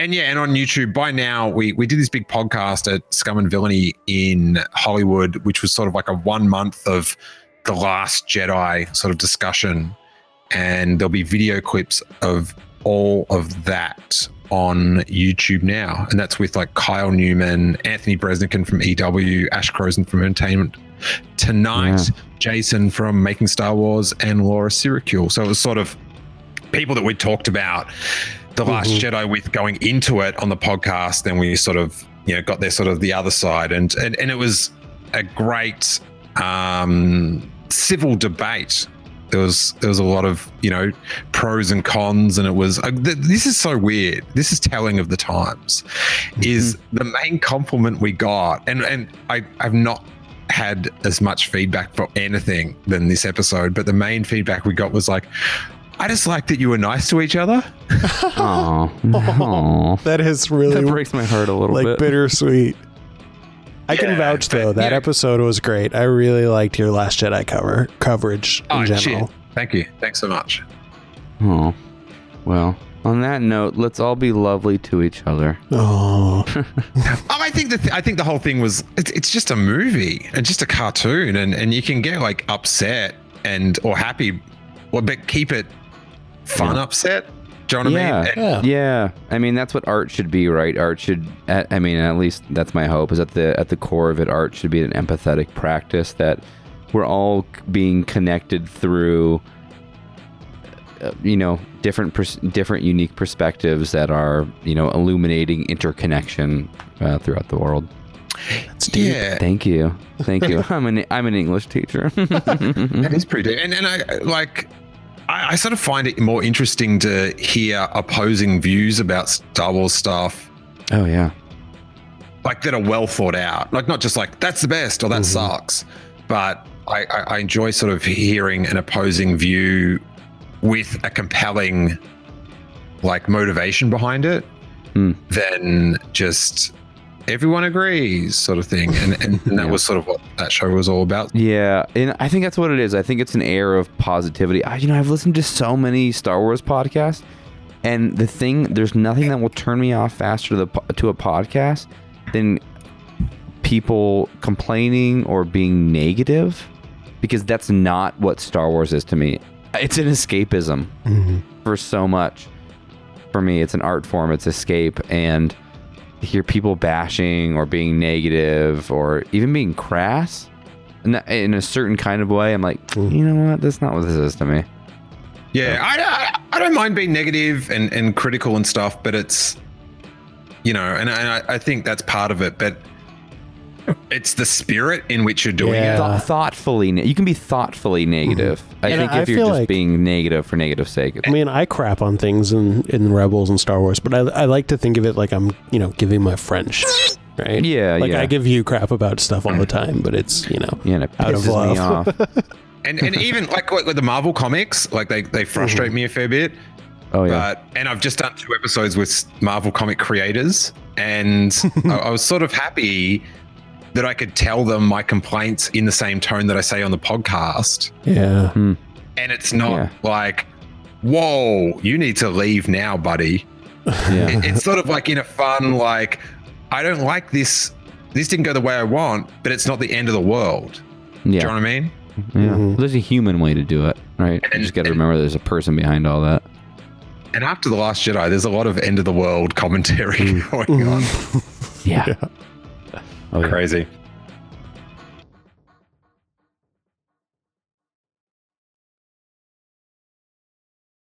and yeah, and on YouTube by now we we did this big podcast at Scum and Villainy in Hollywood, which was sort of like a one month of the Last Jedi sort of discussion, and there'll be video clips of all of that on YouTube now, and that's with like Kyle Newman, Anthony Breznican from EW, Ash Crossan from Entertainment Tonight, Yeah. Jason from Making Star Wars, and Laura Syracuse. So it was sort of people that we talked about the Last Jedi with going into it on the podcast. Then we sort of you know got there sort of the other side, and and, and it was a great um, civil debate. There was there was a lot of you know pros and cons, and it was uh, th- this is so weird. This is telling of the times. Is the main compliment we got, and and I I've not had as much feedback for anything than this episode, but the main feedback we got was like, I just like that you were nice to each other. Oh, no. That is really that breaks my heart a little bit. like bit. bittersweet. I can Yeah, vouch but, though that yeah. episode was great. I really liked your Last Jedi cover coverage in Oh, general. shit. Thank you. Thanks so much. Oh, well. On that note, let's all be lovely to each other. Oh, Oh, I think the th- I think the whole thing was it's, it's just a movie and just a cartoon, and and you can get like upset and or happy, well, but keep it fun upset. Do you know what I Yeah. mean? And- yeah. Yeah, I mean that's what art should be, right? Art should, I mean, at least that's my hope. Is at the at the core of it, art should be an empathetic practice that we're all being connected through, uh, you know, different pers- different unique perspectives that are, you know, illuminating interconnection uh, throughout the world. It's deep. yeah, Thank you, thank you. I'm an I'm an English teacher. that is pretty deep. And and I like. I, I sort of find it more interesting to hear opposing views about Star Wars stuff, oh yeah, like that are well thought out. Like not just like that's the best or that sucks, but I, I, I enjoy sort of hearing an opposing view with a compelling like motivation behind it Hmm. than just everyone agrees sort of thing. And and, and that Yeah. was sort of what that show was all about. Yeah, and I think that's what it is. I think it's an air of positivity. I, you know, I've listened to so many Star Wars podcasts, and the thing, there's nothing that will turn me off faster to the to a podcast than people complaining or being negative, because that's not what Star Wars is to me. It's an escapism Mhm. for so much. For me, it's an art form. It's escape, and to hear people bashing or being negative or even being crass in, that, in a certain kind of way. I'm like, Mm. you know what? That's not what this is to me. Yeah, I, I, I don't mind being negative and, and critical and stuff, but it's, you know, and I, I think that's part of it, but it's the spirit in which you're doing Yeah. it. Thought thoughtfully, ne- you can be thoughtfully mm-hmm. negative. I And think I if you're just like- being negative for negative sake, I mean, I crap on things in, in Rebels and Star Wars, but I, I like to think of it like I'm, you know, giving my friend shit, right? Yeah, Like yeah. I give you crap about stuff all the time, but it's, you know, yeah, and it Out of pisses me love. off. And and even like with with the Marvel comics, like they, they frustrate mm-hmm. me a fair bit. Oh yeah, But and I've just done two episodes with Marvel comic creators, and I, I was sort of happy that I could tell them my complaints in the same tone that I say on the podcast. yeah. And it's not Yeah. like, whoa, you need to leave now, buddy. yeah. It- it's sort of like in a fun, like, I don't like this. This didn't go the way I want, but it's not the end of the world. Do you know what I mean? yeah. Mhm. There's a human way to do it, right? And, You just got to remember there's a person behind all that. And after The Last Jedi, there's a lot of end of the world commentary going on. Yeah. Oh, yeah. Crazy.